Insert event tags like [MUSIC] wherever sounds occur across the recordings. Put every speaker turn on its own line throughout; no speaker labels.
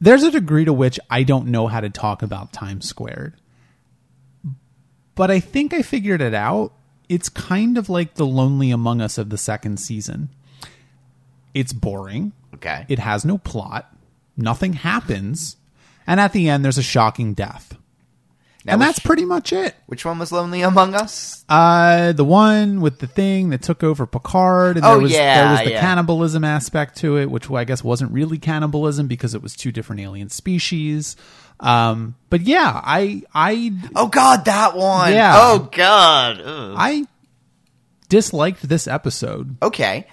there's a degree to which I don't know how to talk about time squared. But I think I figured it out. It's kind of like the Lonely Among Us of the second season. It's boring.
Okay.
It has no plot. Nothing happens. And at the end, there's a shocking death.
Now,
and
which-
that's pretty much it.
Which one was Lonely Among Us?
Uh, the one with the thing that took over Picard, and
Oh,
there was
yeah,
there was the
yeah.
cannibalism aspect to it, which I guess wasn't really cannibalism because it was two different alien species. Um, but yeah, I I
Oh God, that one.
Yeah.
Oh God. Ugh.
I disliked this episode.
Okay.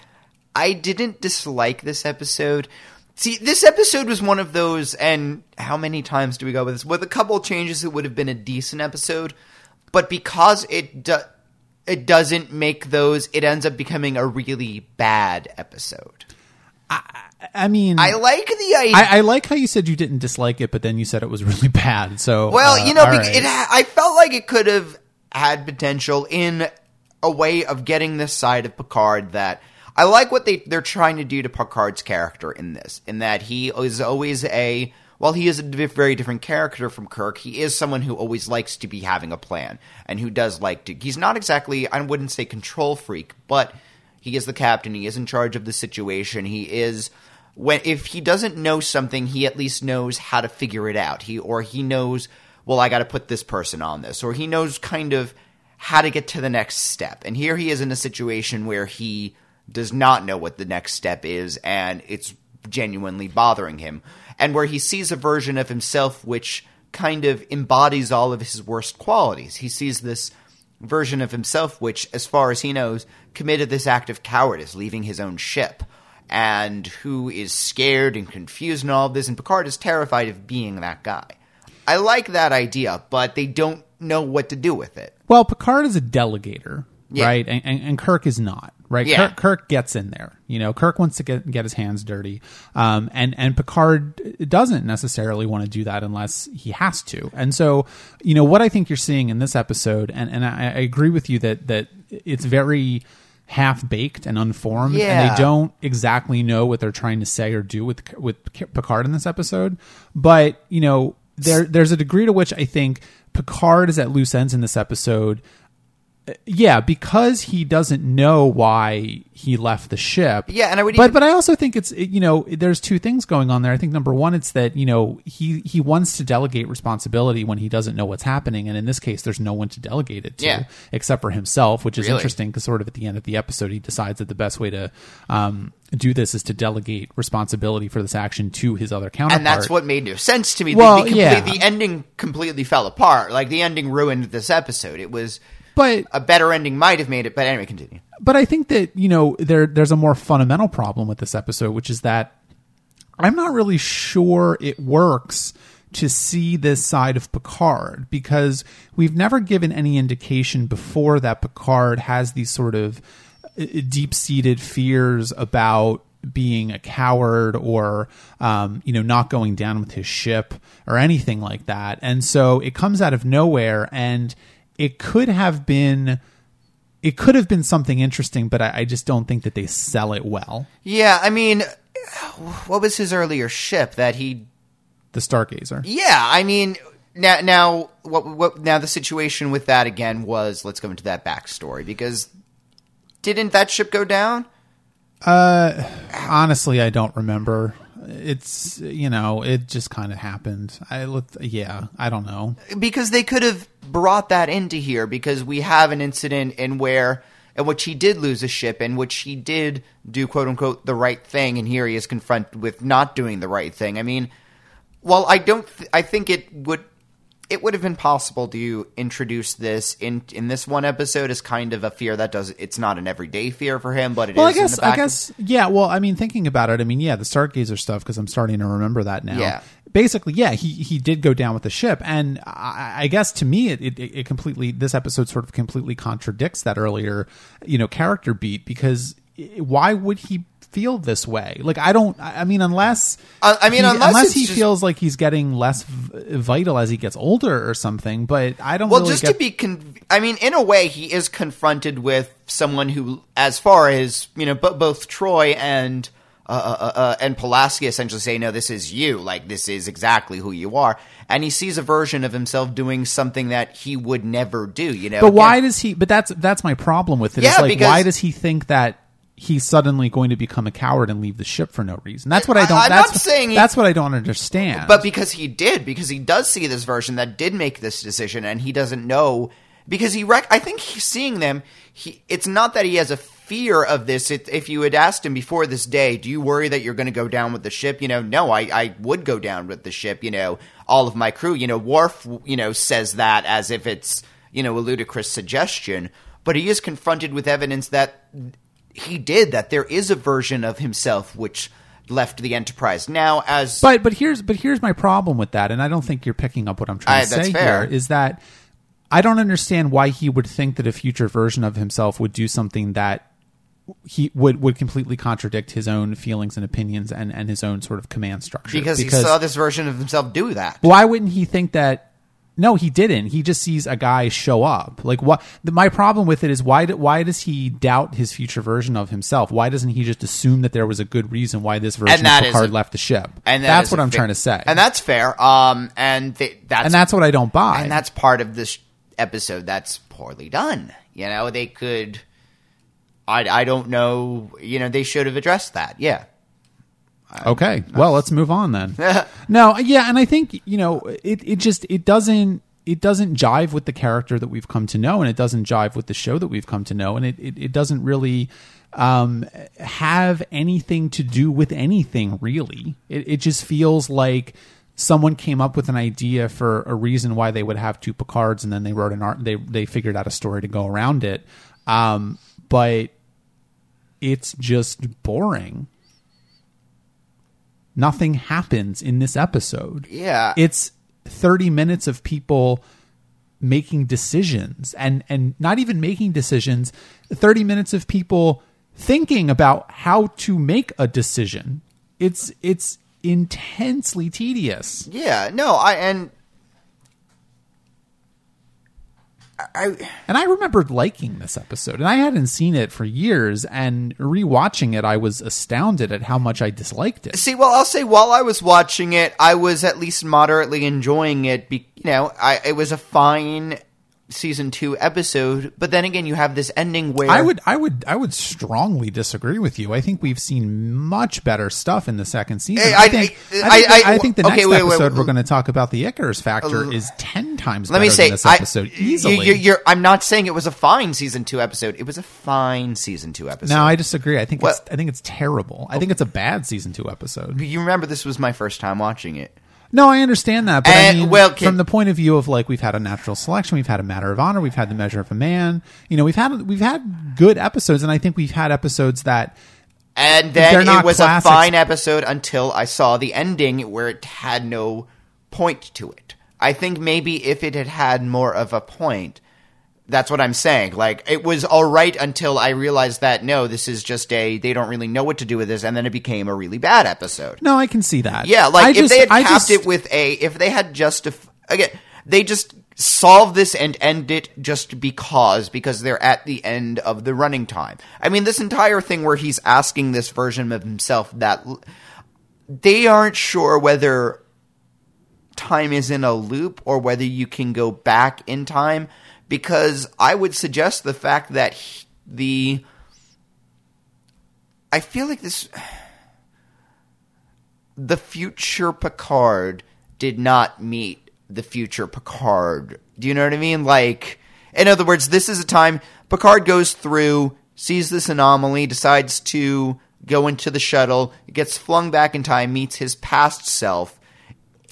I didn't dislike this episode. See, this episode was one of those, and how many times do we go with this? With a couple changes, it would have been a decent episode, but because it do- it doesn't make those, it ends up becoming a really bad episode.
I mean,
I like the idea.
I, I like how you said you didn't dislike it, but then you said it was really [LAUGHS] bad. So
Well,
uh,
you know,
right.
it I felt like it could have had potential in a way of getting this side of Picard that I like what they they're trying to do to Picard's character in this, in that he is always a while he is a very different character from Kirk, he is someone who always likes to be having a plan and who does like to. He's not exactly I wouldn't say control freak, but he is the captain. He is in charge of the situation. He is when if he doesn't know something, he at least knows how to figure it out. He or he knows, well, I got to put this person on this, or he knows kind of how to get to the next step. And here he is in a situation where he does not know what the next step is, and it's genuinely bothering him, and where he sees a version of himself which kind of embodies all of his worst qualities. He sees this version of himself which, as far as he knows, committed this act of cowardice, leaving his own ship, and who is scared and confused and all of this, and Picard is terrified of being that guy. I like that idea, but they don't know what to do with it.
Well, Picard is a delegator,
Yeah.
right? And, and, and Kirk is not, right?
Yeah.
Kirk, Kirk gets in there. You know, Kirk wants to get get his hands dirty, um, and and Picard doesn't necessarily want to do that unless he has to. And so, you know, what I think you're seeing in this episode, and and I, I agree with you that that it's very half baked and unformed, and they don't exactly know what they're trying to say or do with with Picard in this episode. But you know, there there's a degree to which I think Picard is at loose ends in this episode. Yeah, because he doesn't know why he left the ship.
Yeah, and I would
but
even-
but I also think it's you know there's two things going on there. I think number one, it's that you know he he wants to delegate responsibility when he doesn't know what's happening, and in this case, there's no one to delegate it to
Yeah.
except for himself, which is
Really?
interesting because sort of at the end of the episode, he decides that the best way to um, do this is to delegate responsibility for this action to his other counterpart.
and that's what made no sense to me.
Well,
the, the,
yeah.
the ending completely fell apart. Like the ending ruined this episode. It was
But
a better ending might have made it. But anyway, continue.
but I think that you know there there's a more fundamental problem with this episode, which is that I'm not really sure it works to see this side of Picard because we've never given any indication before that Picard has these sort of deep seated fears about being a coward or um, you know not going down with his ship or anything like that and so it comes out of nowhere and it could have been it could have been something interesting but I, I just don't think that they sell it well
Yeah, I mean, what was his earlier ship that he?
the stargazer
Yeah, I mean, now now what what now the situation with that again was let's go into that backstory because didn't that ship go down?
Uh, honestly i don't remember it's you know it just kind of happened i looked yeah i don't know
because they could have brought that into here because we have an incident in where in which he did lose a ship in which he did do quote unquote the right thing and here he is confronted with not doing the right thing i mean well i don't th- i think it would it would have been possible to introduce this in in this one episode as kind of a fear that does it's not an everyday fear for him but it is.
well i
in
guess
the back
i guess yeah well i mean thinking about it i mean yeah the stargazer stuff because i'm starting to remember that now
Yeah.
Basically yeah he he did go down with the ship. And i, I guess to me it, it it completely this episode sort of completely contradicts that earlier you know character beat because why would he feel this way? Like i don't i mean unless
I- I mean,
he,
unless it's
he
just-
feels like he's getting less v- vital as he gets older or something but i don't
Well,
really
just
get
to be, con- I mean, in a way, he is confronted with someone who, as far as you know, bo- both Troi and uh, uh, uh, and Pulaski essentially say, "No, this is you. Like this is exactly who you are." And he sees a version of himself doing something that he would never do. You know,
But why does he? But that's that's my problem with it.
Yeah,
It's like
because-
why does he think that he's suddenly going to become a coward and leave the ship for no reason? That's what I don't.
I- I'm
that's,
not saying he-
that's what I don't understand.
But because he did, because he does see this version that did make this decision, and he doesn't know because he. Rec- I think he's seeing them. He. It's not that he has a fear of this. It, if you had asked him before this day, do you worry that you're going to go down with the ship? You know, no, I, I would go down with the ship. You know, all of my crew. You know, Worf. You know, says that as if it's you know a ludicrous suggestion, but he is confronted with evidence that he did that there is a version of himself which left the Enterprise. Now, as
But but here's but here's my problem with that, and I don't think you're picking up what I'm trying
I-
to say
fair.
here. Is that I don't understand why he would think that a future version of himself would do something that he would would completely contradict his own feelings and opinions and and his own sort of command structure.
because, he saw this version of himself do that.
why wouldn't he think that? No, he didn't. He just sees a guy show up. Like what? The, my problem with it is why? do- Why does he doubt his future version of himself? Why doesn't he just assume that there was a good reason why this version of Picard
a-
left the ship?
And that
that's what I'm
fa-
trying to say.
and that's fair. Um, and th- that's
and that's what I don't buy.
and that's part of this episode that's poorly done. You know, they could. I I don't know. You know, they should have addressed that. Yeah.
Okay. Well, let's move on then. [LAUGHS] no, yeah, and I think, you know, it it just it doesn't it doesn't jive with the character that we've come to know and it doesn't jive with the show that we've come to know and it it, it doesn't really um have anything to do with anything really. It it just feels like someone came up with an idea for a reason why they would have two Picards and then they wrote an art they they figured out a story to go around it. Um but it's just boring nothing happens in this episode.
Yeah.
It's 30 minutes of people making decisions and and not even making decisions, 30 minutes of people thinking about how to make a decision. It's it's intensely tedious.
Yeah. No. I and. I,
And I remembered liking this episode, and I hadn't seen it for years. And rewatching it, I was astounded at how much I disliked it.
See, well, I'll say while I was watching it, I was at least moderately enjoying it. Be, you know, I it was a fine season two episode, but then again, you have this ending where
I would, I would, I would strongly disagree with you. I think we've seen much better stuff in the second season. I,
I-
think,
I-
I, think,
I-
I think the
okay,
next
wait, wait,
episode
wait.
we're going to talk about the Icarus factor is ten times
Let
better
me say,
than this episode easily.
You, you're, I'm not saying it was a fine season two episode. It was a fine season two episode.
no, I disagree. I think
Well-
it's, I think it's terrible. I think it's a bad season two episode.
you remember this was my first time watching it.
No, I understand that, but I mean,
well, can-
from the point of view of like we've had a natural selection, we've had a matter of honor, we've had the measure of a man. You know, we've had we've had good episodes, and I think we've had episodes that
And then it was
classics.
a fine episode until I saw the ending where it had no point to it. I think maybe if it had had more of a point, that's what I'm saying. Like it was all right until I realized that no, this is just a they don't really know what to do with this, and then it became a really bad episode.
no, I can see that.
Yeah, like
I
if
just-
they had
I
capped
just-
it with a, if they had just again, they just solve this and end it just because because they're at the end of the running time. I mean, this entire thing where he's asking this version of himself that they aren't sure whether time is in a loop or whether you can go back in time because I would suggest the fact that he- the I feel like this [SIGHS] the future Picard did not meet the future Picard. Do you know what I mean? Like, in other words, this is a time Picard goes through, sees this anomaly, decides to go into the shuttle, gets flung back in time, meets his past self.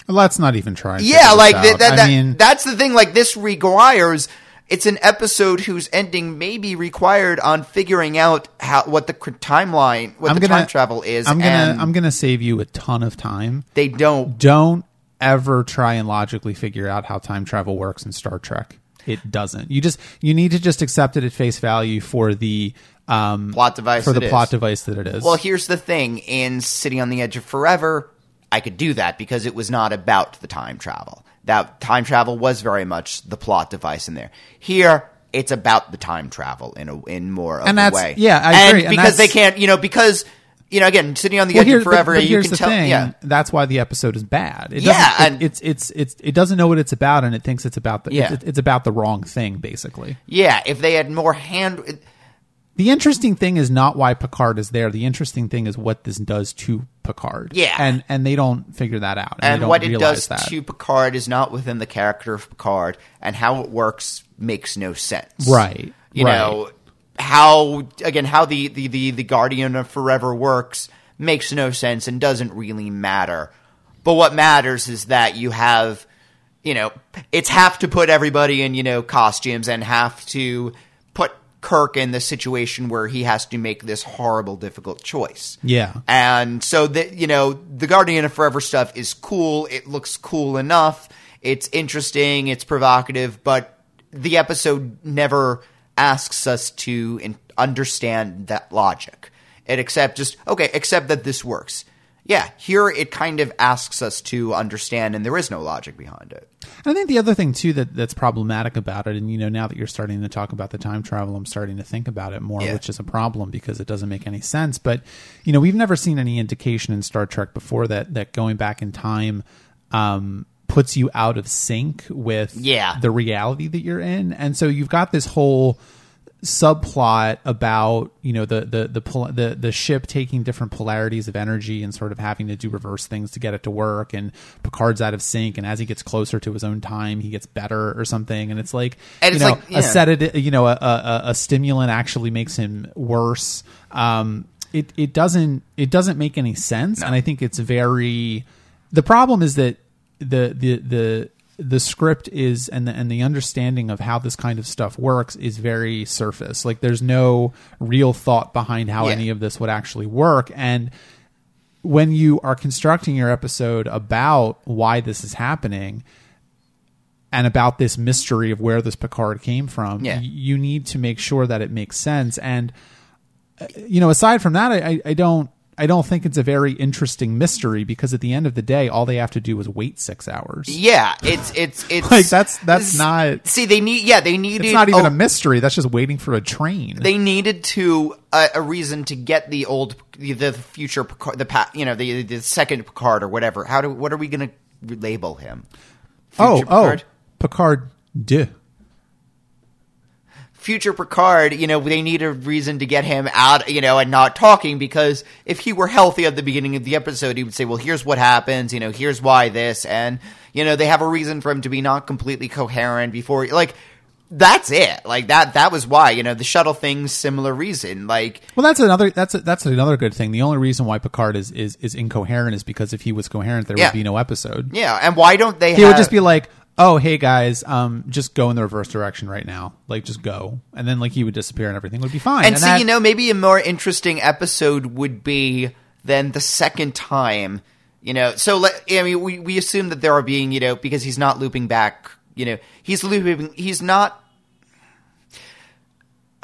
Let's not even try. And
Yeah, like
this
that,
out.
that,
I
that-
mean,
that's the thing. Like this requires. It's an episode whose ending may be required on figuring out how what the cr- timeline, what
I'm
the
gonna
time travel is.
I'm gonna I'm gonna save you a ton of time.
they don't
Don't ever try and logically figure out how time travel works in Star Trek. It doesn't. You just you need to just accept it at face value for the um,
Plot device
for the plot
is.
device that it is.
Well, here's the thing: in City on the Edge of Forever, I could do that because it was not about the time travel. That time travel was very much the plot device in there. Here, it's about the time travel in a in more of
And
a way.
yeah, I
and
agree, and
because they can't, you know, because you know, again, sitting on the
Well,
edge
here-
of forever,
but, but
you
here's
can
the
tell.
thing.
Yeah,
That's why the episode is bad. It
Yeah,
doesn't- it-
and-
it's it's it's it doesn't know what it's about, and it thinks it's about the
Yeah.
it's, it's about the wrong thing, basically.
yeah. If they had more hand,
The interesting thing is not why Picard is there. The interesting thing is what this does to Picard.
Yeah.
and and they don't figure that out.
and
don't
what it does
that.
to Picard is not within the character of Picard, and how it works makes no sense.
right.
You
right.
know how again how the, the the the Guardian of Forever works makes no sense and doesn't really matter. But what matters is that you have, you know, it's have to put everybody in you know costumes and have to Kirk in the situation where he has to make this horrible, difficult choice.
Yeah.
And so that you know, the Guardian of Forever stuff is cool. It looks cool enough. It's interesting. It's provocative, but the episode never asks us to in- understand that logic. It accept just okay, accept that this works. Yeah, here it kind of asks us to understand, and there is no logic behind it.
I think the other thing too that that's problematic about it, and you know, now that you're starting to talk about the time travel, I'm starting to think about it more,
Yeah.
which is a problem because it doesn't make any sense. But you know, we've never seen any indication in Star Trek before that that going back in time um, puts you out of sync with
Yeah.
the reality that you're in, and so you've got this whole subplot about you know the the the pol- the the ship taking different polarities of energy and sort of having to do reverse things to get it to work and Picard's out of sync and as he gets closer to his own time he gets better or something and it's like
And
you
it's
know
like, yeah.
a sedative you know a, a a stimulant actually makes him worse um it it doesn't it doesn't make any sense and I think it's very the problem is that the the the the script is and the and the understanding of how this kind of stuff works is very surface. Like there's no real thought behind how
Yeah.
any of this would actually work and when you are constructing your episode about why this is happening and about this mystery of where this Picard came from,
Yeah.
y- you need to make sure that it makes sense. And uh, you know, aside from that, I, I- I don't. I don't think it's a very interesting mystery because at the end of the day, all they have to do is wait six hours.
Yeah, it's it's it's
Like, that's- that's not-
See, they need yeah they needed
It's not even
oh,
a mystery. That's just waiting for a train.
they needed to uh, a reason to get the old the, the future Picard, the pa- you know the the second Picard or whatever. How do what are we going to label him?
oh,
Future
oh,
Picard?
Picard. Duh.
Future Picard, you know, they need a reason to get him out, you know, and not talking because if he were healthy at the beginning of the episode, he would say, well, here's what happens, you know, here's why this, and, you know, they have a reason for him to be not completely coherent before, like, that's it. Like, that, that was why, you know, the shuttle thing. similar reason. Like,
Well, that's another. That's a, that's another good thing. The only reason why Picard is is, is incoherent is because if he was coherent, there
Yeah.
would be no episode.
yeah, and why don't they
He
have,
would just be like, "Oh, hey guys, um, just go in the reverse direction right now. Like, just go," and then like he would disappear and everything would be fine.
And, see,
that-
you know, maybe a more interesting episode would be than the second time. You know, so let, I mean, we we assume that there are being, you know, because he's not looping back. You know, he's looping. He's not.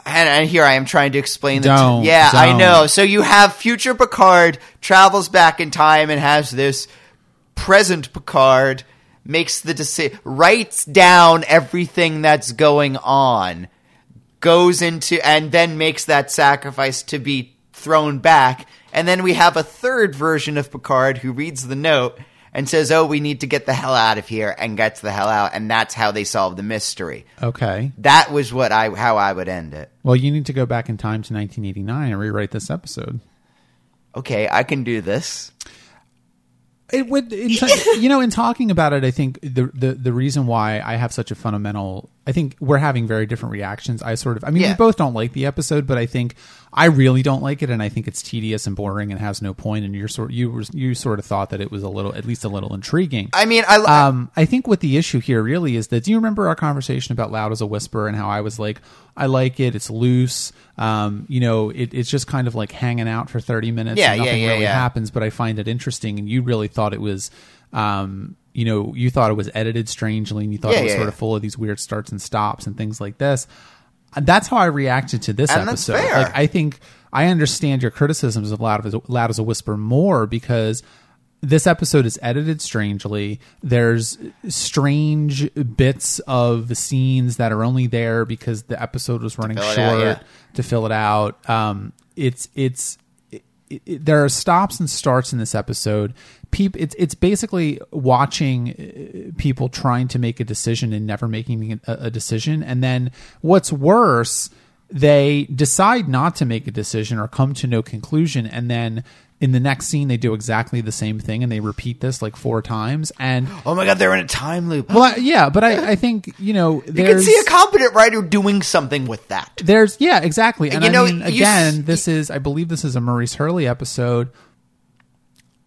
And, and here I am trying to explain the.
Don't,
yeah, I
don't.
know. So you have future Picard travels back in time and has this present Picard makes the decision, writes down everything that's going on, goes into, and then makes that sacrifice to be thrown back. And then we have a third version of Picard who reads the note and says, "Oh, we need to get the hell out of here," and gets the hell out, and that's how they solve the mystery.
okay.
That was what I how I would end it.
Well, you need to go back in time to 1989 and rewrite this episode.
Okay, I can do this.
It would, in you know, in talking about it, I think the, the the reason why I have such a fundamental, I think we're having very different reactions. I sort of, I mean, we both don't like the episode, but I think I really don't like it, and I think it's tedious and boring and has no point. And you're sort, you were, you sort of thought that it was a little, at least a little intriguing.
I mean, I
Um, I think what the issue here really is that do you remember our conversation about loud as a whisper and how I was like, I like it, it's loose, um, you know, it, it's just kind of like hanging out for thirty minutes,
Yeah,
and
yeah,
nothing
yeah,
really
yeah.
happens, but I find it interesting, and you really thought it was, um, you know, you thought it was edited strangely, and you thought
Yeah,
it was
yeah,
sort
yeah.
of full of these weird starts and stops and things like this. That's how I reacted to this
And that's
episode.
fair.
Like, I think I understand your criticisms of loud as a, loud as a whisper more because this episode is edited strangely. There's strange bits of the scenes that are only there because the episode was running
it
short
out, yeah.
to fill it out. Um, it's it's it, it- there are stops and starts in this episode. Peop, it's it's basically watching uh, people trying to make a decision and never making a, a decision, and then what's worse, they decide not to make a decision or come to no conclusion, and then in the next scene they do exactly the same thing, and they repeat this like four times, and
Oh my god, they're in a time loop.
well, I- yeah, but I, I think you know [LAUGHS]
you can see a competent writer doing something with that.
there's yeah exactly, and
You
I
know,
mean again,
s-
this is I believe this is a Maurice Hurley episode.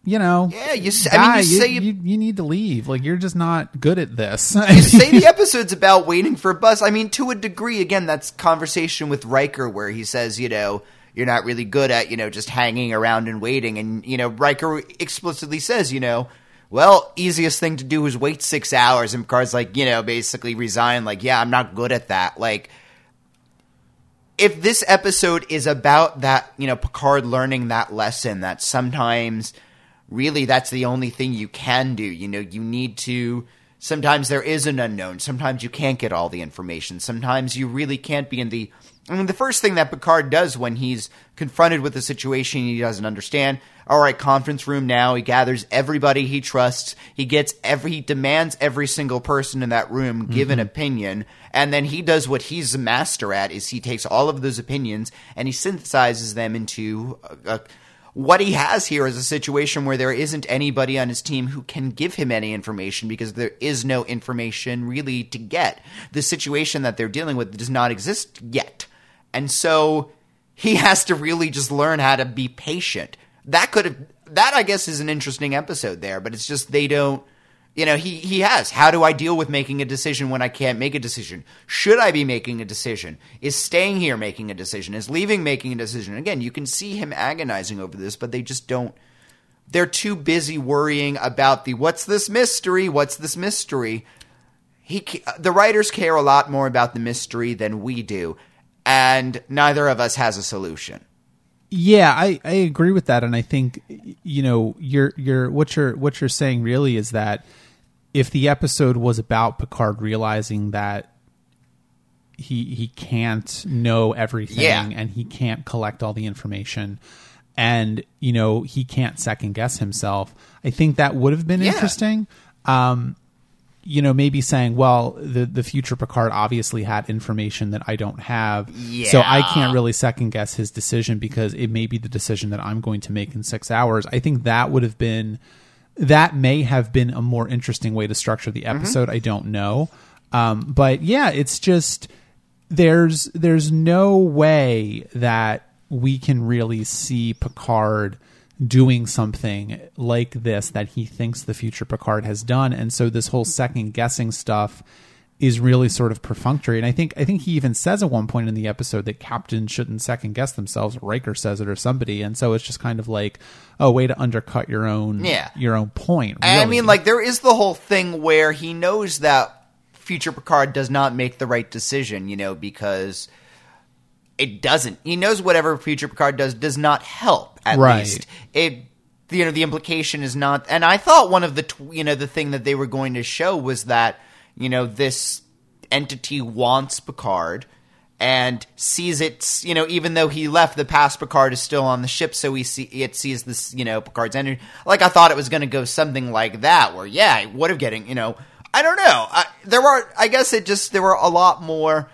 You know,
Yeah, you s- I mean, you say
you,
you-
you need to leave. Like you're just not good at this.
you [LAUGHS] say the episode's about waiting for a bus. I mean, to a degree, again, that's conversation with Riker where he says, you know, you're not really good at, you know, just hanging around and waiting. And, you know, Riker explicitly says, you know, well, easiest thing to do is wait six hours. And Picard's like, you know, basically resign, like, yeah, I'm not good at that. Like, if this episode is about that, you know, Picard learning that lesson that sometimes really that's the only thing you can do. You know, you need to sometimes there is an unknown. Sometimes you can't get all the information. Sometimes you really can't be in the I mean the first thing that Picard does when he's confronted with a situation he doesn't understand, all right, conference room now, he gathers everybody he trusts, he gets every he demands every single person in that room give an mm-hmm. opinion, and then he does what he's a master at is he takes all of those opinions and he synthesizes them into a, a what he has here is a situation where there isn't anybody on his team who can give him any information because there is no information really to get. The situation that they're dealing with does not exist yet. And so he [LAUGHS] has to really just learn how to be patient. That could have that I guess is an interesting episode there, but it's just they don't you know, he he has. How do I deal with making a decision when I can't make a decision? Should I be making a decision? Is staying here making a decision? Is leaving making a decision? Again, you can see him agonizing over this, but they just don't they're too busy worrying about the what's this mystery? What's this mystery? He the writers care a lot more about the mystery than we do, and neither of us has a solution.
Yeah, I, I agree with that, and I think you know you're you're what you're what you're saying really is that if the episode was about Picard realizing that he he can't know everything
Yeah.
and he can't collect all the information and you know he can't second guess himself, I think that would have been
Yeah.
interesting. Um, you know, maybe saying, well, the the future Picard obviously had information that I don't have, so I can't really second guess his decision because it may be the decision that I'm going to make in six hours. I think that would have been that may have been a more interesting way to structure the episode. I don't know, um, but yeah, it's just there's there's no way that we can really see Picard doing something like this that he thinks the future Picard has done, and so this whole second guessing stuff is really sort of perfunctory. And I think I think he even says at one point in the episode that captains shouldn't second guess themselves. Riker says it or somebody, and so it's just kind of like a way to undercut your own
Yeah.
your own point.
And I mean, like, there is the whole thing where he knows that future Picard does not make the right decision, you know, because it doesn't. He knows whatever future Picard does does not help. At
Right.
least it. You know, the implication is not. And I thought one of the, tw- you know, the thing that they were going to show was that, you know, this entity wants Picard and sees it, you know, even though he left, the past Picard is still on the ship, so he see it sees this, you know, Picard's energy. Like I thought it was going to go something like that, where yeah, it would have getting, you know, I don't know. I, there were, I guess it just there were a lot more.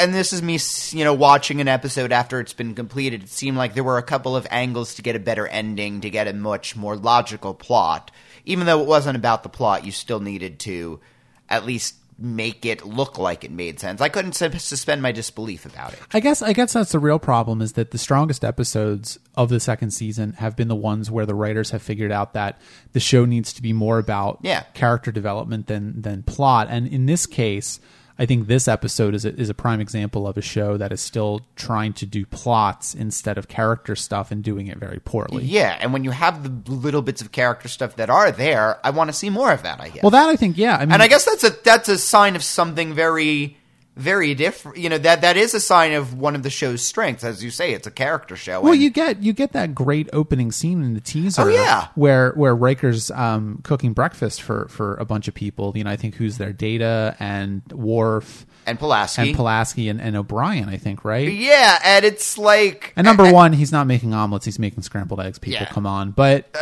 And this is me, you know, watching an episode after it's been completed. It seemed like there were a couple of angles to get a better ending, to get a much more logical plot. Even though it wasn't about the plot, you still needed to at least make it look like it made sense. I couldn't suspend my disbelief about it.
I guess I guess that's the real problem is that the strongest episodes of the second season have been the ones where the writers have figured out that the show needs to be more about
Yeah.
character development than than plot. And in this case, I think this episode is a, is a prime example of a show that is still trying to do plots instead of character stuff and doing it very poorly.
Yeah, and when you have the little bits of character stuff that are there, I want to see more of that. I guess.
Well, that I think, yeah. I mean,
and I guess that's a that's a sign of something very very different. You know that that is a sign of one of the show's strengths, as you say. It's a character show.
Well,
and-
you get you get that great opening scene in the teaser.
Oh, yeah.
where where Riker's um, cooking breakfast for for a bunch of people. You know, I think who's there, Data and Worf
and Pulaski.
and Pulaski and, and O'Brien. I think right.
yeah, and it's like
And number one, he's not making omelets; he's making scrambled eggs. People,
Yeah.
come on! But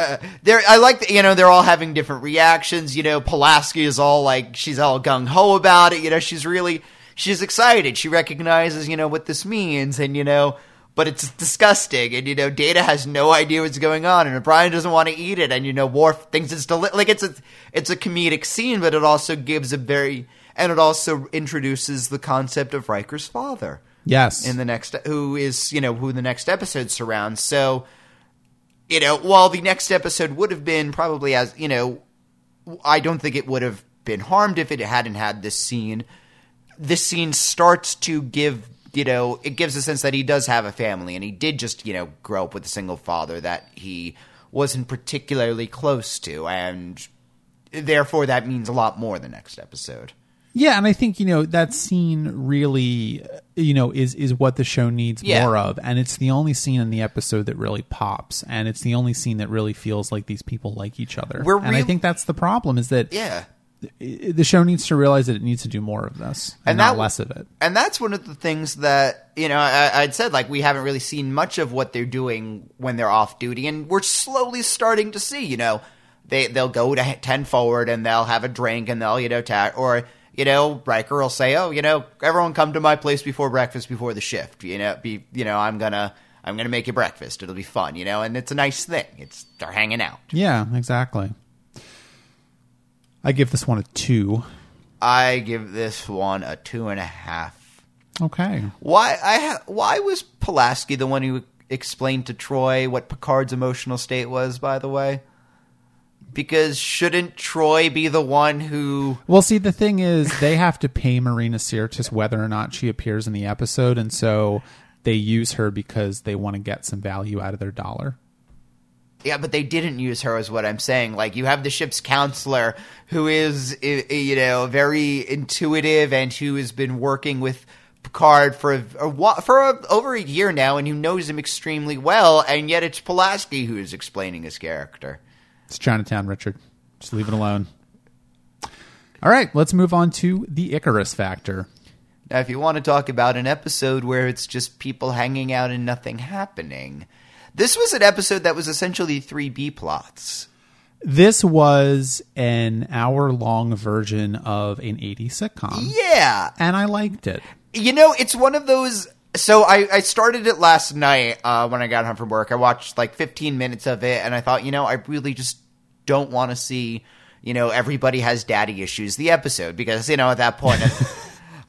they're I like that you know they're all having different reactions. You know, Pulaski is all like she's all gung ho about it. You know, she's really she's excited. She recognizes you know what this means, and you know. But it's disgusting, and you know Data has no idea what's going on, and O'Brien doesn't want to eat it, and you know Worf thinks it's deli- like it's a it's a comedic scene, but it also gives a very and it also introduces the concept of Riker's father
yes,
in the next who is you know who the next episode surrounds so you know while the next episode would have been probably as you know i don't think it would have been harmed if it hadn't had this scene this scene starts to give you know it gives a sense that he does have a family and he did just you know grow up with a single father that he wasn't particularly close to and therefore that means a lot more the next episode
Yeah, and I think you know that scene really, you know, is is what the show needs
Yeah.
more of, and it's the only scene in the episode that really pops, and it's the only scene that really feels like these people like each other.
We're
and I think that's the problem is that
yeah
the show needs to realize that it needs to do more of this and,
And
not less of it.
and that's one of the things that you know I, I'd said like we haven't really seen much of what they're doing when they're off duty, and we're slowly starting to see. You know, they they'll go to ten forward and they'll have a drink and they'll you know ta- or you know Riker will say, oh you know everyone come to my place before breakfast before the shift. You know, be you know I'm gonna. I'm gonna make you breakfast. It'll be fun, you know, and it's a nice thing. It's they're hanging out.
Yeah, exactly. I give this one a two.
I give this one a two and a half.
Okay.
Why I ha- why was Pulaski the one who explained to Troi what Picard's emotional state was? By the way, because shouldn't Troi be the one who?
Well, see, the thing is, they have to pay Marina Sirtis whether or not she appears in the episode, and so they use her because they want to get some value out of their dollar.
Yeah, but they didn't use her, is what I'm saying. Like you have the ship's counselor, who is you know very intuitive and who has been working with. Picard for a, a for a, over a year now, and who knows him extremely well, and yet it's Pulaski who is explaining his character.
It's Chinatown, Richard. Just leave it alone. All right, let's move on to the Icarus factor.
Now, if you want to talk about an episode where it's just people hanging out and nothing happening, this was an episode that was essentially three B plots.
This was an hour long version of an 80s sitcom,
Yeah.
and I liked it.
You know, it's one of those. So I, I started it last night uh, when I got home from work. I watched like 15 minutes of it, and I thought, you know, I really just don't want to see, you know, everybody has daddy issues the episode because you know at that point. [LAUGHS]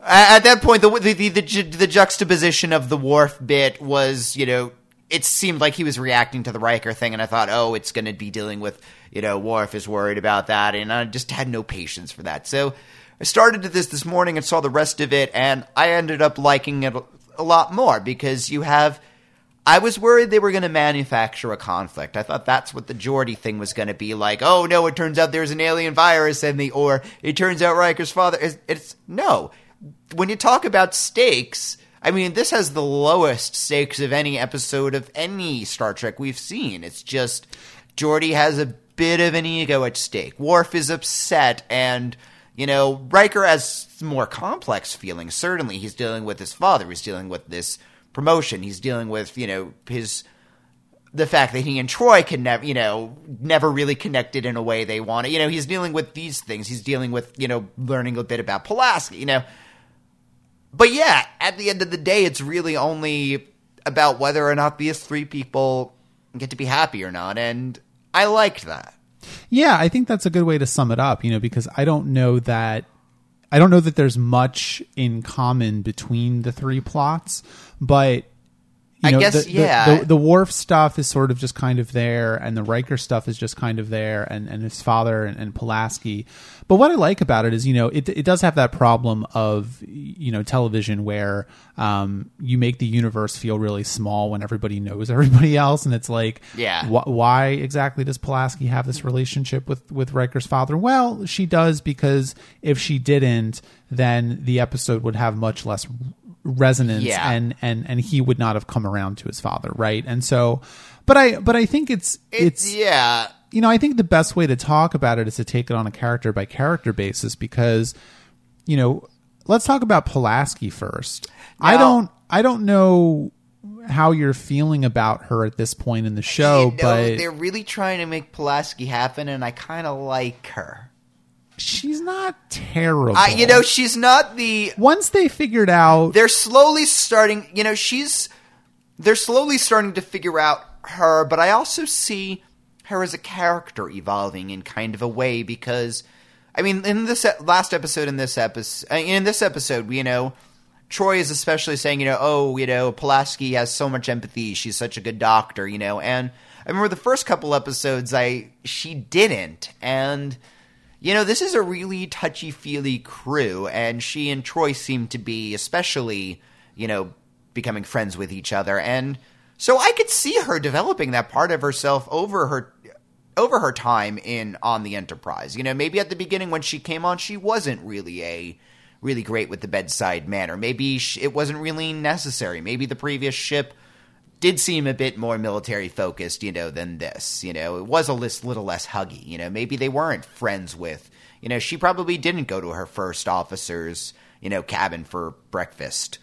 At that point, the, the the the juxtaposition of the Worf bit was, you know, it seemed like he was reacting to the Riker thing, and I thought, oh, it's going to be dealing with, you know, Worf is worried about that, and I just had no patience for that. So I started this this morning and saw the rest of it, and I ended up liking it a lot more because you have. I was worried they were going to manufacture a conflict. I thought that's what the Geordi thing was going to be like. Oh no, it turns out there's an alien virus in the, or it turns out Riker's father is. It's no. When you talk about stakes, I mean this has the lowest stakes of any episode of any Star Trek we've seen. It's just Geordi has a bit of an ego at stake. Worf is upset, and you know Riker has more complex feelings. Certainly, he's dealing with his father. He's dealing with this promotion. He's dealing with you know his the fact that he and Troi can never, you know, never really connected in a way they wanted. You know, he's dealing with these things. He's dealing with, you know, learning a bit about Pulaski, you know. But yeah, at the end of the day, it's really only about whether or not these three people get to be happy or not. And I liked that.
Yeah, I think that's a good way to sum it up, you know, because I don't know that I don't know that there's much in common between the three plots, but
I
know,
guess,
the, the-
yeah.
The, the, Worf stuff is sort of just kind of there, and the Riker stuff is just kind of there, and, and his father and, and Pulaski. But what I like about it is, you know, it it does have that problem of you know television where um, you make the universe feel really small when everybody knows [LAUGHS] everybody else, and it's like,
Yeah.
wh- why exactly does Pulaski have this relationship with with Riker's father? Well, she does because if she didn't, then the episode would have much less resonance
Yeah.
and and and he would not have come around to his father right and so but i but i think it's it's
yeah.
you know i think the best way to talk about it is to take it on a character by character basis because you know let's talk about pulaski first i don't i don't know how you're feeling about her at this point in the show
You know,
but
they're really trying to make Pulaski happen, and I kind of like her.
She's not terrible
I, you know, she's not the.
once they figured out
They're slowly starting. You know, she's. They're slowly starting to figure out her, but I also see her as a character evolving in kind of a way because, I mean, in this last episode, in this episode, uh, in this episode, you know, Troi is especially saying, you know, oh, you know, Pulaski has so much empathy. She's such a good doctor, you know. And I remember the first couple episodes, I she didn't, and you know, this is a really touchy feely crew, and she and Troi seem to be especially, you know, becoming friends with each other, and so I could see her developing that part of herself over her over her time in on the Enterprise. You know, maybe at the beginning when she came on, she wasn't really a really great with the bedside manner. Maybe it wasn't really necessary. Maybe the previous ship did seem a bit more military focused, you know, than this. You know, it was a lis- little less huggy. You know, maybe they weren't friends with. You know, she probably didn't go to her first officer's, you know, cabin for breakfast.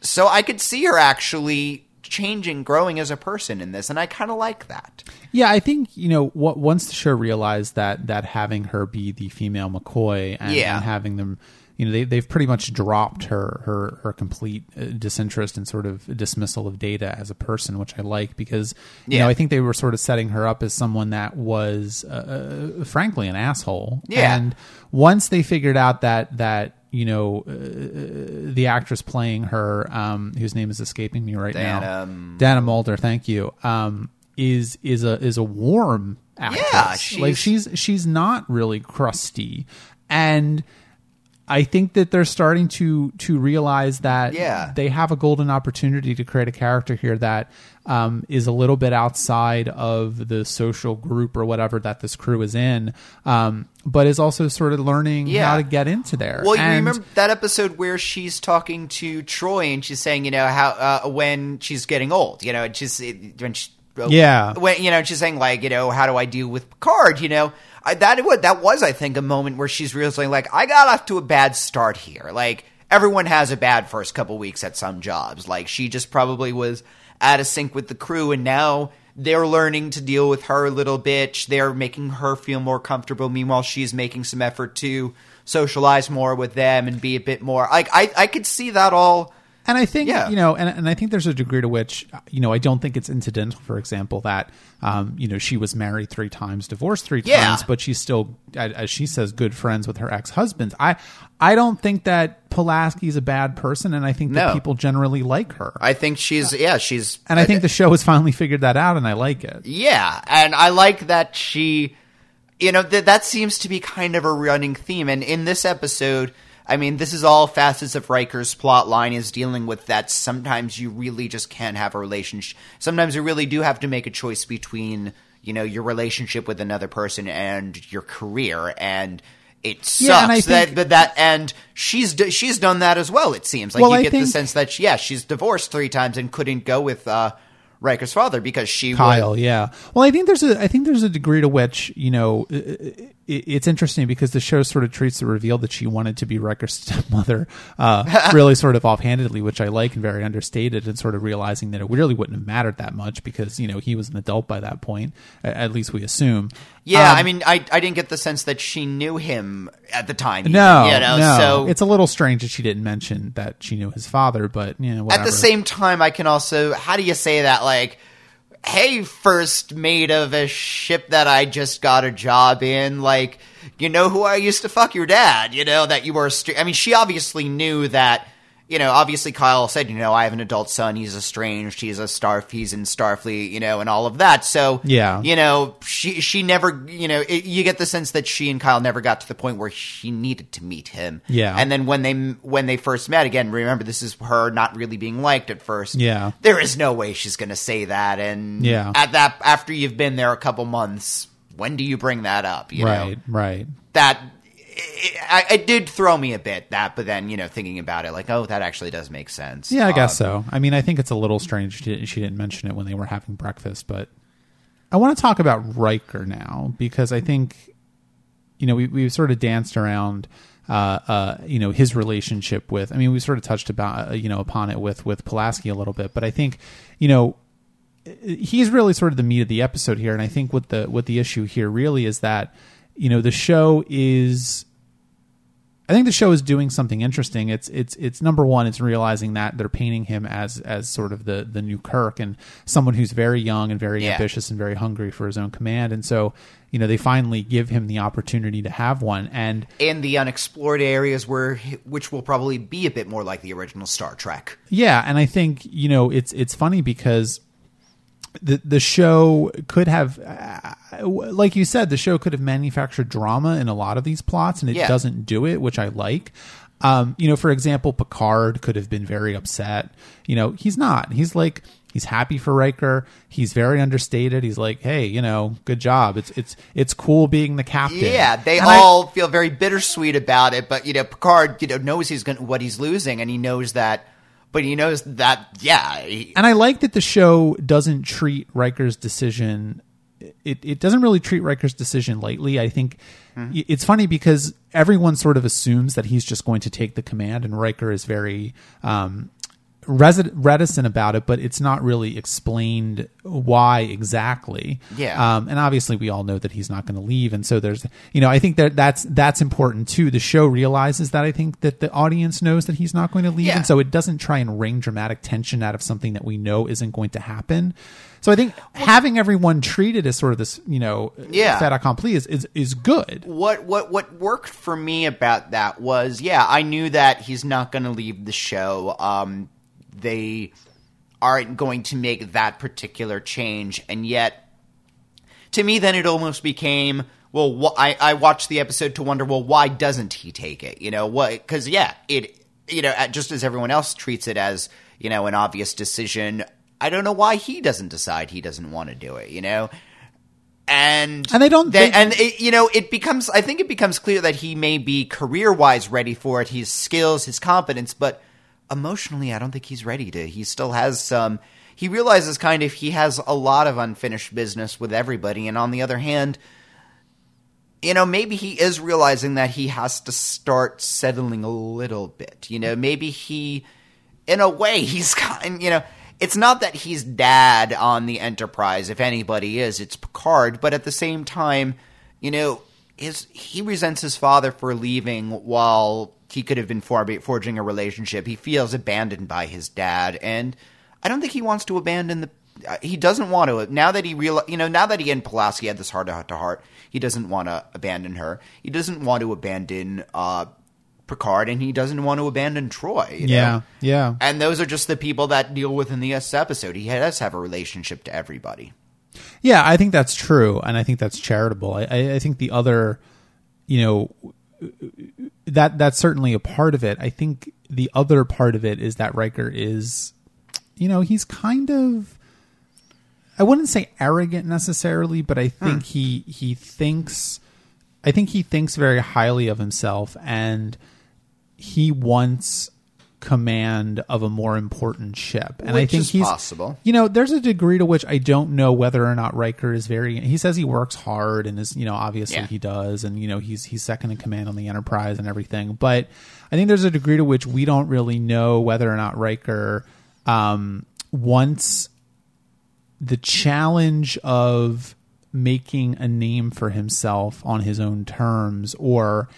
So I could see her actually changing, growing as a person in this, and I kind of like that.
Yeah, I think you know what. Once the show realized that that having her be the female McCoy and,
Yeah.
and having them, you know, they they've pretty much dropped her her her complete uh, disinterest and sort of dismissal of Data as a person, which I like because you
Yeah.
know I think they were sort of setting her up as someone that was, uh, uh, frankly, an asshole.
Yeah.
and once they figured out that that you know uh, the actress playing her, um, whose name is escaping me right now,
Dana-
Dana Muldaur, thank you. Um, is is a is a warm actress.
Yeah, she's-
like she's she's not really crusty, and I think that they're starting to to realize that
Yeah.
they have a golden opportunity to create a character here that um, is a little bit outside of the social group or whatever that this crew is in, um, but is also sort of learning
Yeah.
how to get into there.
Well, you remember that episode where she's talking to Troi and she's saying, you know, how uh, when she's getting old, you know, just when she,
Yeah.
when you know, she's saying like, you know, how do I deal with Picard? You know, I, that what that was, I think, a moment where she's realizing like, I got off to a bad start here. Like everyone has a bad first couple weeks at some jobs. Like she just probably was out of sync with the crew, and now. They're learning to deal with her little bitch. They're making her feel more comfortable. Meanwhile, she's making some effort to socialize more with them and be a bit more like I I could see that all
And I think
Yeah.
you know, and, and I think there's a degree to which you know I don't think it's incidental. For example, that um, you know she was married three times, divorced three
Yeah.
times, but she's still, as she says, good friends with her ex husbands. I I don't think that Pulaski's a bad person, and I think that people generally like her.
I think she's yeah, she's
and I think the show has finally figured that out, and I like it.
yeah, and I like that she you know that that seems to be kind of a running theme and in this episode I mean, this is all facets of Riker's plot line is dealing with that. Sometimes you really just can't have a relationship. Sometimes you really do have to make a choice between, you know, your relationship with another person and your career. And it sucks
Yeah, and
that,
think-
but that, and she's, she's done that as well, it seems. Like
Well,
you
I
get the sense that, she, yeah, she's divorced three times and couldn't go with, uh, Riker's father because she
Kyle,
was,
yeah. Well, I think there's a I think there's a degree to which you know i- i- it's interesting because the show sort of treats the reveal that she wanted to be Riker's [LAUGHS] stepmother uh, [LAUGHS] really sort of offhandedly, which I like and very understated, and sort of realizing that it really wouldn't have mattered that much because you know he was an adult by that point, a- at least we assume.
Yeah,
Um,
I mean, I I didn't get the sense that she knew him at the time. even,
no,
you know,
no.
so
it's a little strange that she didn't mention that she knew his father, but you know,
at the same time, I can also how do you say that? Like, hey, first mate of a ship that I just got a job in, like, you know who I used to fuck your dad. You know that you were. I mean, she obviously knew that you know, obviously Kyle said, you know, I have an adult son. He's estranged. He's a star. He's in Starfleet, you know, and all of that. So,
Yeah.
you know, she she never, you know, it, you get the sense that she and Kyle never got to the point where she needed to meet him.
Yeah.
And then when they when they first met again, remember this is her not really being liked at first.
Yeah.
There is no way she's going to say that. And
Yeah.
at that after you've been there a couple months, when do you bring that up? You know?
right, right.
that it, it, it did throw me a bit that but then you know thinking about it like oh that actually does make sense
Yeah, I guess
Uh,
so. I mean, I think it's a little strange she didn't, she didn't mention it when they were having breakfast, but I want to talk about Riker now because I think you know we we've sort of danced around uh, uh, you know his relationship with. I mean, we sort of touched about uh, you know upon it with with Pulaski a little bit, but I think you know he's really sort of the meat of the episode here, and I think what the what the issue here really is that you know the show is I think the show is doing something interesting. It's it's it's number one. It's realizing that they're painting him as as sort of the the new Kirk and someone who's very young and very
Yeah.
ambitious and very hungry for his own command. And so you know they finally give him the opportunity to have one. And
in the unexplored areas where which will probably be a bit more like the original star trek
Yeah, and I think you know it's it's funny because the the show could have, uh, like you said, the show could have manufactured drama in a lot of these plots, and it
Yeah.
doesn't do it, which I like. Um, you know, for example, Picard could have been very upset. You know, he's not. He's like he's happy for Riker. He's very understated. He's like, hey, you know, good job. It's it's it's cool being the captain.
yeah they
And I-
all feel very bittersweet about it but you know picard you know knows he's going what he's losing and he knows that but he knows that yeah he-
and I like that the show doesn't treat Riker's decision. It, it doesn't really treat Riker's decision lightly. I think y- it's funny because everyone sort of assumes that he's just going to take the command, and Riker is very um, resi- reticent about it. But it's not really explained why exactly.
Yeah.
Um, and obviously, we all know that he's not going to leave, and so there's, you know, I think that that's that's important too. The show realizes that I think that the audience knows that he's not going to leave,
Yeah.
and so it doesn't try and wring dramatic tension out of something that we know isn't going to happen. So I think having everyone treated as sort of this, you know,
Yeah.
fait accompli is, is is good.
what what what worked for me about that was yeah i knew that he's not going to leave the show um they aren't going to make that particular change. And yet to me then it almost became well wh- I, I watched the episode to wonder well why doesn't he take it? You know what because yeah it you know just as everyone else treats it as you know an obvious decision i don't know why he doesn't decide he doesn't want to do it you know? And
And they don't-
they- and it, you know it becomes i think it becomes clear that he may be career wise ready for it his skills his competence but emotionally i don't think he's ready to he still has some he realizes kind of he has a lot of unfinished business with everybody and on the other hand you know maybe he is realizing that he has to start settling a little bit you know maybe he in a way [LAUGHS] he's kind you know it's not that he's dad on the enterprise if anybody is it's picard but at the same time you know his he resents his father for leaving while he could have been forging a relationship he feels abandoned by his dad and i don't think he wants to abandon the uh, he doesn't want to now that he real you know now that he and Pulaski had this heart to heart he doesn't want to abandon her he doesn't want to abandon uh Picard and he doesn't want to abandon Troi you know?
Yeah, yeah.
And those are just the people that deal with in this episode. He does have a relationship to everybody.
Yeah, I think that's true, and I think that's charitable. I, I, I think the other, you know, that that's certainly a part of it. I think the other part of it is that Riker is, you know, he's kind of, I wouldn't say arrogant necessarily, but I hmm. think he he thinks, I think he thinks very highly of himself, and he wants command of a more important ship, and I think
is
he's
possible.
you know, there's a degree to which I don't know whether or not Riker is very. He says he works hard and is, you know, obviously
Yeah.
he does, and you know he's he's second in command on the Enterprise and everything. But I think there's a degree to which we don't really know whether or not Riker um, wants the challenge of making a name for himself on his own terms, or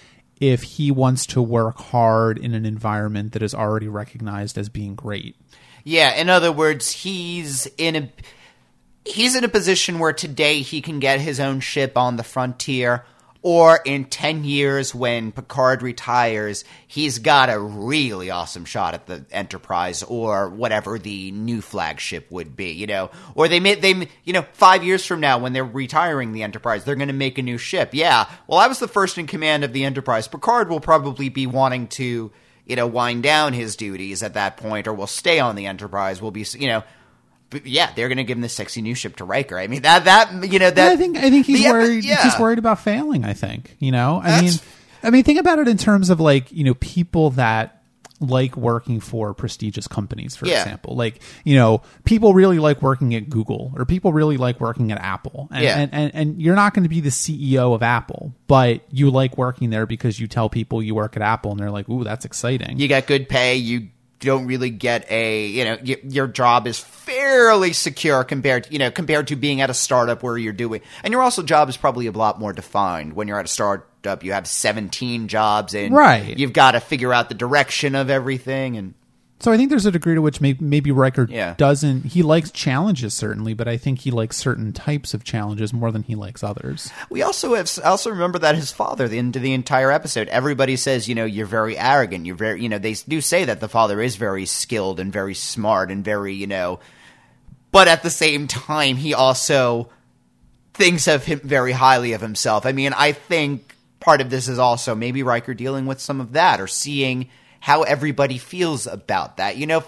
if he wants to work hard in an environment that is already recognized as being great.
Yeah, in other words, he's in a he's in a position where today he can get his own ship on the frontier, or in 10 years when Picard retires, he's got a really awesome shot at the Enterprise or whatever the new flagship would be, you know. Or they may, they, you know, five years from now when they're retiring the Enterprise, they're going to make a new ship. Yeah. Well, I was the first in command of the Enterprise. Picard will probably be wanting to, you know, wind down his duties at that point or will stay on the Enterprise. Will be, you know, but yeah, they're going to give him the sexy new ship to Riker. I mean that that you know that
Yeah, I think I think he's
the
worried.
yeah.
He's worried about failing. I think you know. I mean, I mean, think about it in terms of like you know people that like working for prestigious companies, for
Yeah.
example. Like you know, people really like working at Google, or people really like working at Apple. And,
Yeah.
and, and and you're not going to be the CEO of Apple, but you like working there because you tell people you work at Apple, and they're like, "Ooh, that's exciting."
you got good pay. You don't really get a you know y- your job is fairly secure compared to, you know compared to being at a startup where you're doing and your also job is probably a lot more defined when you're at a startup you have 17 jobs and
Right.
you've got to figure out the direction of everything and
So I think there's a degree to which may, maybe Riker
Yeah.
doesn't. He likes challenges certainly, but I think he likes certain types of challenges more than he likes others.
We also have also remember that his father the end of the entire episode. Everybody says, you know, you're very arrogant. You're very, you know, they do say that the father is very skilled and very smart and very, you know, but at the same time, he also thinks of him very highly of himself. I mean, I think part of this is also maybe Riker dealing with some of that or seeing how everybody feels about that. You know,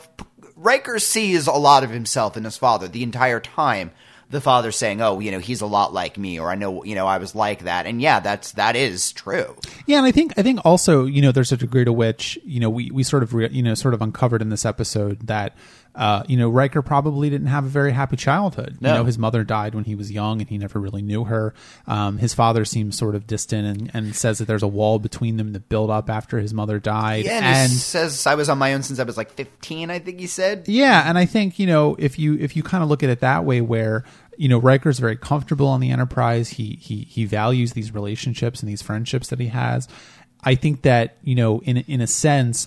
Riker sees a lot of himself in his father the entire time. The father saying, "Oh, you know, he's a lot like me," or "I know, you know, I was like that," and yeah, that's that is true.
Yeah, and I think I think also you know there's a degree to which you know we we sort of re, you know sort of uncovered in this episode that uh, you know Riker probably didn't have a very happy childhood.
No.
You know his mother died when he was young and he never really knew her. Um, his father seems sort of distant and, and says that there's a wall between them that built up after his mother died.
Yeah, and,
and
he says I was on my own since I was like fifteen. I think he said.
Yeah, and I think you know if you if you kind of look at it that way, where you know Riker's very comfortable on the Enterprise, he he he values these relationships and these friendships that he has. I think that you know in in a sense.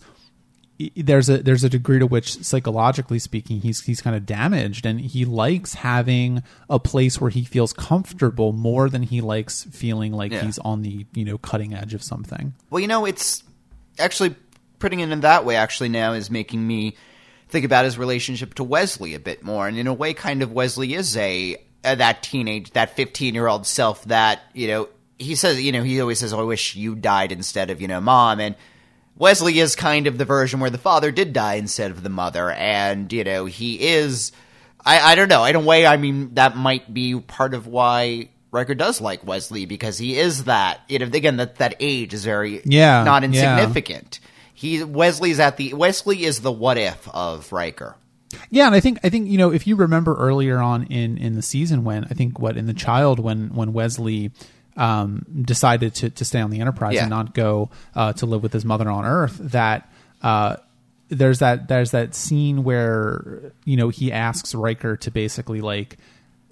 There's a there's a degree to which psychologically speaking he's he's kind of damaged and he likes having a place where he feels comfortable more than he likes feeling like
Yeah.
he's on the you know cutting edge of something.
Well, you know, it's actually putting it in that way. Actually, now is making me think about his relationship to Wesley a bit more, and in a way, kind of Wesley is a, uh that teenage, that fifteen-year-old self that you know. He says, you know, he always says, oh, "I wish you died instead of you know mom," and Wesley is kind of the version where the father did die instead of the mother, and you know, he is. I, I don't know. In a way, I mean, that might be part of why Riker does like Wesley because he is that. You know, again, that that age is very
Yeah,
not
yeah.
insignificant. He Wesley's at the Wesley is the what if of Riker.
Yeah, and I think I think you know if you remember earlier on in in the season when I think what in the child when when Wesley um, decided to to stay on the Enterprise
Yeah.
and not go uh, to live with his mother on Earth that. Uh, there's that there's that scene where you know he asks Riker to basically like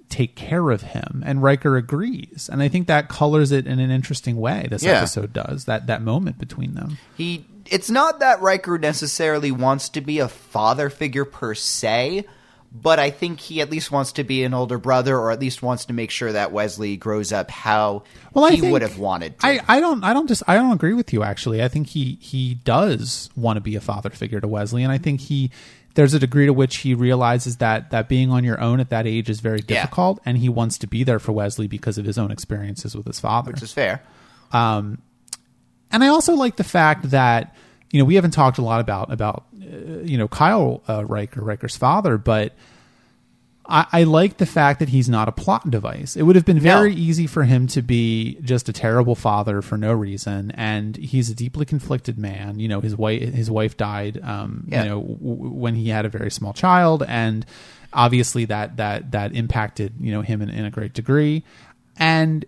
take care of him and Riker agrees and I think that colors it in an interesting way this
Yeah.
episode does that that moment between them
He it's not that Riker necessarily wants to be a father figure per se, but I think he at least wants to be an older brother, or at least wants to make sure that Wesley grows up how
Well,
he would have wanted to.
I, I don't I don't just I don't agree with you actually. I think he he does want to be a father figure to Wesley, and I think he there's a degree to which he realizes that that being on your own at that age is very
Yeah.
difficult, and he wants to be there for Wesley because of his own experiences with his father.
which is fair.
Um, And I also like the fact that you know we haven't talked a lot about about you know Kyle uh, Riker Riker's father, but I, I like the fact that he's not a plot device. It would have been very
No.
easy for him to be just a terrible father for no reason, and he's a deeply conflicted man. You know, his wife his wife died. Um,
Yeah.
You know, w- w- when he had a very small child, and obviously that that that impacted you know him in, in a great degree, and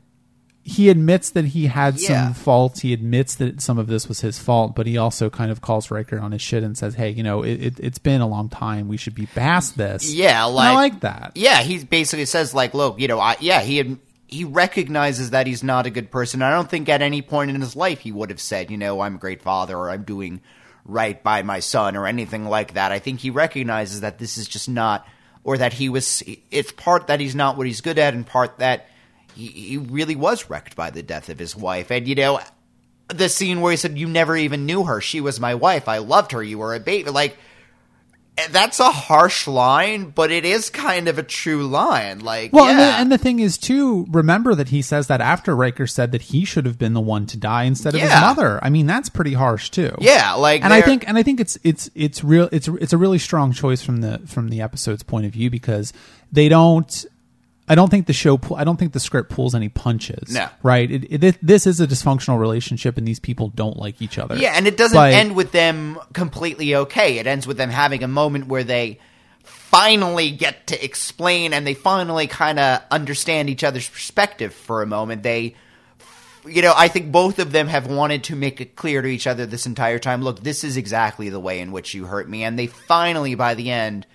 he admits that he had
Yeah.
some faults. He admits that some of this was his fault, but he also kind of calls Riker on his shit and says, "Hey, you know, it, it, it's been a long time. We should be past this."
Yeah,
And
like
I like that.
Yeah, he basically says like, look, you know, I, yeah, he he recognizes that he's not a good person. I don't think at any point in his life he would have said, you know, I'm a great father or I'm doing right by my son or anything like that. I think he recognizes that this is just not, or that he was. It's part that he's not what he's good at, and part that he, he really was wrecked by the death of his wife. And, you know, the scene where he said, You never even knew her. She was my wife. I loved her. You were a baby. Like, that's a harsh line, but it is kind of a true line. Like,
Well,
yeah.
and, the, and the thing is, too, remember that he says that after Riker said that he should have been the one to die instead of his mother. I mean, that's pretty harsh too.
yeah, like,
and I think and I think it's it's it's real it's it's a really strong choice from the from the episode's point of view because they don't. I don't think the show. I don't think the script pulls any punches.
No.
right? It, it, this is a dysfunctional relationship, and these people don't like each other.
Yeah, and it doesn't
But-
end with them completely okay. It ends with them having a moment where they finally get to explain and they finally kind of understand each other's perspective for a moment. They you know, I think both of them have wanted to make it clear to each other this entire time, look, this is exactly the way in which you hurt me and they finally by the end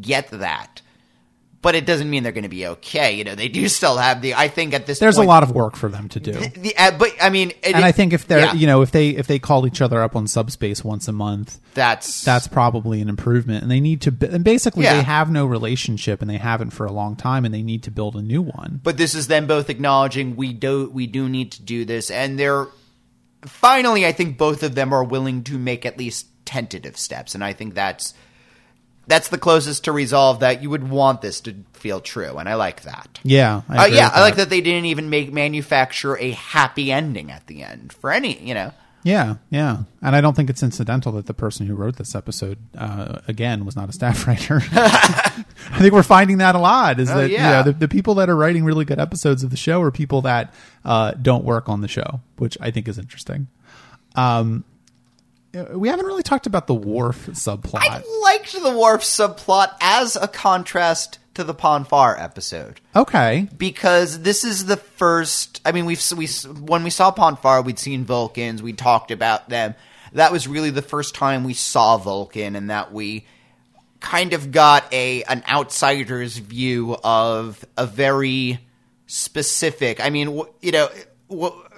get that. But it doesn't mean they're going to be okay. You know, they do still have the I think at this
There's
point
a lot of work for them to do.
the, uh, but I mean, it-
and I think if they're
yeah,
you know if they if they call each other up on subspace once a month,
that's
that's probably an improvement. And they need to and basically
Yeah.
they have no relationship and they haven't for a long time, and they need to build a new one.
but this is them both acknowledging we do we do need to do this and they're finally i think both of them are willing to make at least tentative steps and i think that's that's the closest to resolve that you would want this to feel true and i like that
Yeah, I
uh, yeah i like that they didn't even make manufacture a happy ending at the end for any you know
Yeah, yeah, and I don't think it's incidental that the person who wrote this episode uh, again was not a staff [LAUGHS] writer. [LAUGHS] I think we're finding that a lot. Is
Oh,
that you
yeah.
know, the, the people that are writing really good episodes of the show are people that uh, don't work on the show, which I think is interesting. Um, we haven't really talked about the Worf subplot.
i liked the Worf subplot as a contrast to the Pon farr episode
okay,
because this is the first. I mean, we've we when we saw Pon farr, we'd seen Vulcans, we talked about them. That was really the first time we saw Vulcan, and that we kind of got a an outsider's view of a very specific. I mean, you know.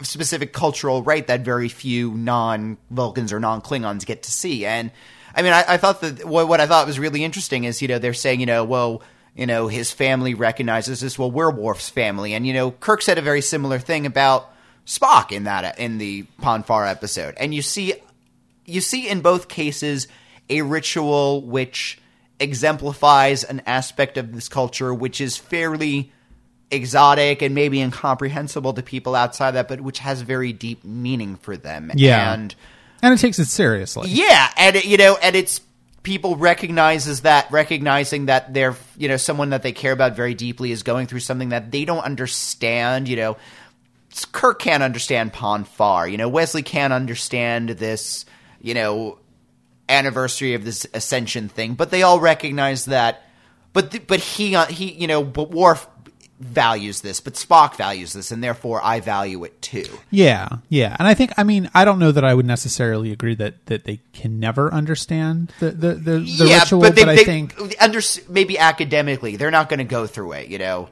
Specific cultural rite that very few non Vulcans or non Klingons get to see, and I mean, I, I thought that what, what I thought was really interesting is, you know, they're saying, you know, well, you know, his family recognizes this. Well, we're Worf's family, and you know, Kirk said a very similar thing about Spock in that in the Pon farr episode, and you see, you see in both cases a ritual which exemplifies an aspect of this culture which is fairly exotic and maybe incomprehensible to people outside that, but which has very deep meaning for them.
Yeah.
and
and it takes it seriously.
yeah, and it, you know, and it's people recognizes that recognizing that they're you know someone that they care about very deeply is going through something that they don't understand. You know, Kirk can't understand Pon farr. You know, Wesley can't understand this. You know, anniversary of this ascension thing, but they all recognize that. But th- but he uh, he you know but Worf values this, but Spock values this, and therefore I value it too.
Yeah, yeah, and I think I mean I don't know that I would necessarily agree that that they can never understand the the the, the
yeah,
ritual,
but, they,
I
they-
think
under maybe academically they're not going to go through it. You know,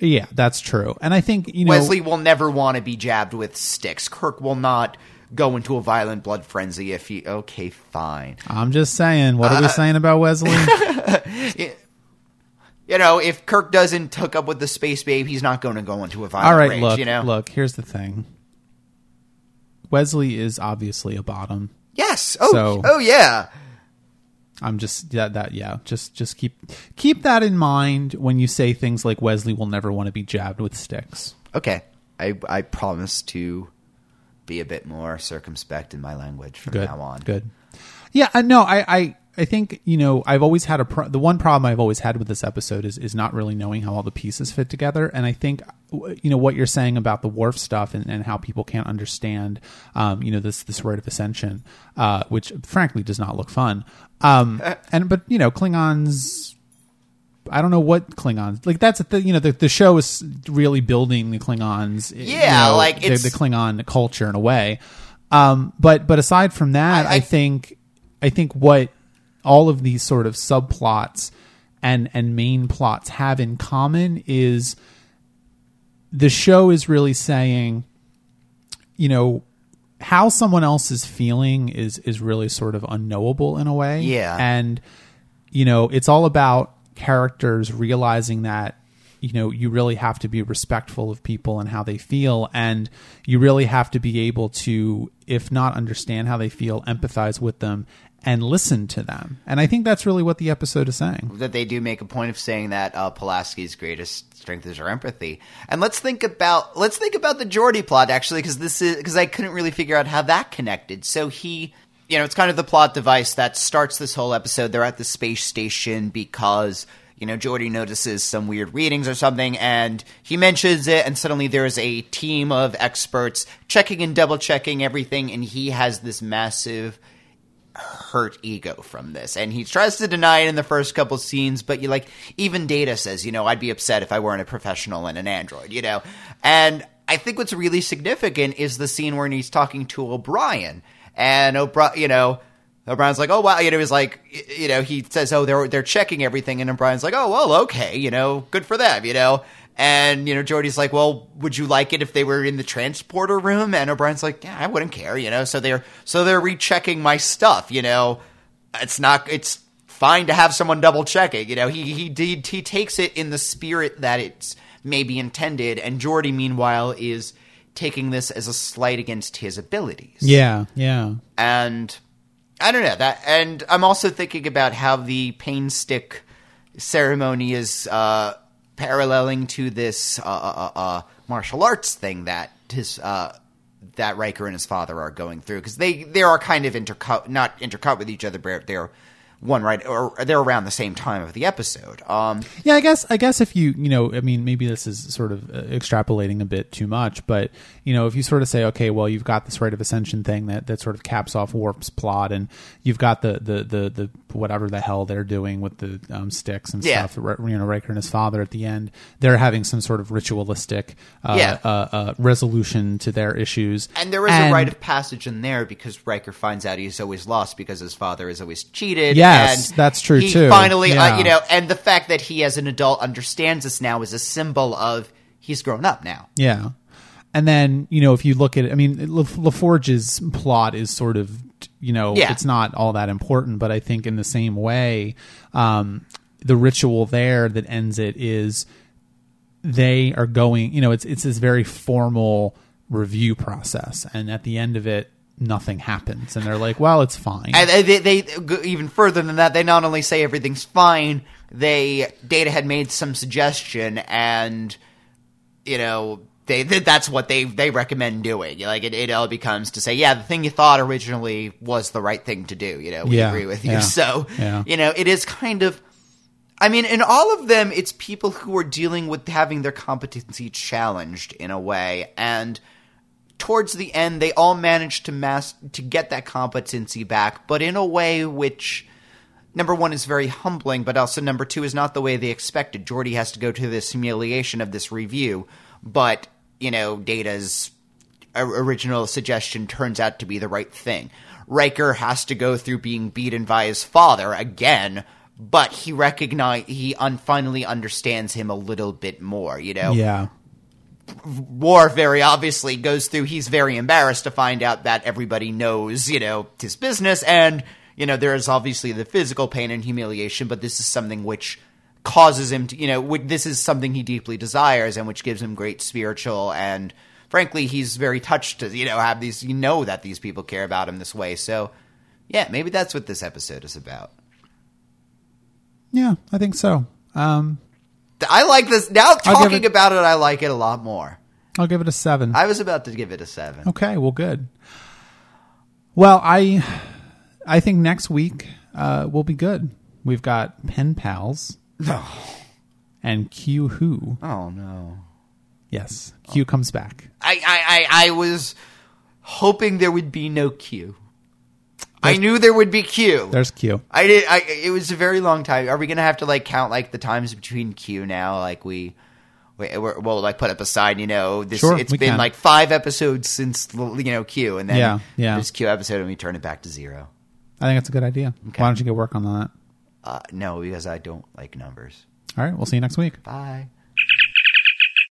yeah, that's true, and I think you know
Wesley will never want to be jabbed with sticks. Kirk will not go into a violent blood frenzy if he. Okay, fine.
I'm just saying, what are
Uh,
we saying about Wesley? [LAUGHS]
You know, if Kirk doesn't hook up with the space babe, he's not going to go into a violent
All right,
rage.
look,
you know,
look. Here's the thing. Wesley is obviously a bottom.
yes. Oh,
So-
oh yeah.
I'm just that that yeah. Just just keep keep that in mind when you say things like Wesley will never want to be jabbed with sticks.
Okay, I I promise to be a bit more circumspect in my language from
Good.
now on.
Good. Yeah. uh, No, I, I, I think you know I've always had a pro- the one problem I've always had with this episode is is not really knowing how all the pieces fit together, and I think you know what you're saying about the Worf stuff and, and how people can't understand um, you know this this rite of ascension, uh, which frankly does not look fun. Um, and but you know Klingons. I don't know what Klingons like. That's the you know the the show is really building the Klingons. you
Yeah,
know,
like,
the,
it's-
the Klingon culture in a way. Um, but but aside from that,
I-
I,
I-
think I think what all of these sort of subplots and and main plots have in common is the show is really saying, you know, how someone else is feeling is is really sort of unknowable in a way.
Yeah.
and you know, it's all about characters realizing that you know you really have to be respectful of people and how they feel and you really have to be able to if not understand how they feel empathize with them and listen to them and i think that's really what the episode is saying
that they do make a point of saying that uh, Pulaski's greatest strength is her empathy. And let's think about let's think about the Geordi plot actually, because this is because I couldn't really figure out how that connected. So he, you know, it's kind of the plot device that starts this whole episode. They're at the space station because. You know, Geordi notices some weird readings or something, and he mentions it, and suddenly there's a team of experts checking and double checking everything, and he has this massive hurt ego from this. And he tries to deny it in the first couple scenes, but you like even Data says, you know, I'd be upset if I weren't a professional and an android, you know. And I think what's really significant is the scene where he's talking to O'Brien. And O'Brien, you know, O'Brien's like, oh wow, you know, he's like, you know, he says, oh, they're they're checking everything, and O'Brien's like, oh well, okay, you know, good for them, you know. And you know, Geordi's like, "Well, would you like it if they were in the transporter room?" And O'Brien's like, "Yeah, I wouldn't care." You know, so they're so they're rechecking my stuff. You know, it's not it's fine to have someone double check it. You know, he he he, he takes it in the spirit that it's maybe intended, and Geordi meanwhile, is taking this as a slight against his abilities.
yeah yeah
and I don't know that. And I'm also thinking about how the pain stick ceremony is uh, paralleling to this uh, uh, uh, martial arts thing that his uh, that Riker and his father are going through. Because they they are kind of intercut, not intercut with each other, but they're one right or they're around the same time of the episode. Um,
Yeah, I guess I guess if you you know, I mean, maybe this is sort of uh, extrapolating a bit too much, but you know, if you sort of say, okay, well, you've got this rite of ascension thing that that sort of caps off Worf's plot, and you've got the the the, the whatever the hell they're doing with the um, sticks and
Yeah.
stuff. You know, Riker and his father at the end, they're having some sort of ritualistic uh,
Yeah.
uh, uh, resolution to their issues,
and there is a rite of passage in there because Riker finds out he's always lost because his father is always cheated.
Yes,
and
that's true,
he
too.
Finally, uh, you know, and the fact that he as an adult understands this now is a symbol of he's grown up now.
Yeah. And then, you know, if you look at it, I mean, La- LaForge's plot is sort of, you know,
Yeah.
it's not all that important, but I think in the same way, um, the ritual there that ends it is they are going, you know, it's, it's this very formal review process. And at the end of it, nothing happens. And they're like, well, it's fine.
And they, they, they go even further than that. They not only say everything's fine, they Data had made some suggestion, and you know they that's what they they recommend doing. Like it, it all becomes to say, yeah, the thing you thought originally was the right thing to do. You know, we
Yeah,
agree with you.
yeah, [LAUGHS]
So
yeah.
you know, it is kind of. I mean, in all of them, it's people who are dealing with having their competency challenged in a way, and towards the end, they all manage to mass to get that competency back, but in a way which number one is very humbling, but also number two is not the way they expected. Geordi has to go to this humiliation of this review, but you know, Data's original suggestion turns out to be the right thing. Riker has to go through being beaten by his father again, but he recognize he un- finally understands him a little bit more. You know,
yeah.
Worf very obviously goes through. He's very embarrassed to find out that everybody knows, you know, his business, and you know there is obviously the physical pain and humiliation, but this is something which causes him to, you know, this is something he deeply desires and which gives him great spiritual and frankly he's very touched to you know have these you know that these people care about him this way. So yeah, maybe that's what this episode is about.
Yeah, I think so. Um,
I like this now. Talking
it-
about it, I like it a lot more.
I'll give it a seven.
I was about to give it a seven.
Okay, well, good. Well, I I think next week uh, will be good. We've got pen pals [SIGHS] and Q Who.
Oh no.
Yes, Q comes back.
I, I, I, I was hoping there would be no Q. I knew there would be Q.
There's Q.
I did. I, it was a very long time. Are we gonna have to like count like the times between Q now? Like we, we we're, we'll like put up aside. You know, this.
Sure,
it's been
can.
like five episodes since you know Q, and then
Yeah, yeah.
this Q episode, and we turn it back to zero.
I think that's a good idea. Why don't you get work on that?
Uh, no, because I don't like numbers.
All right, we'll see you next week.
Bye.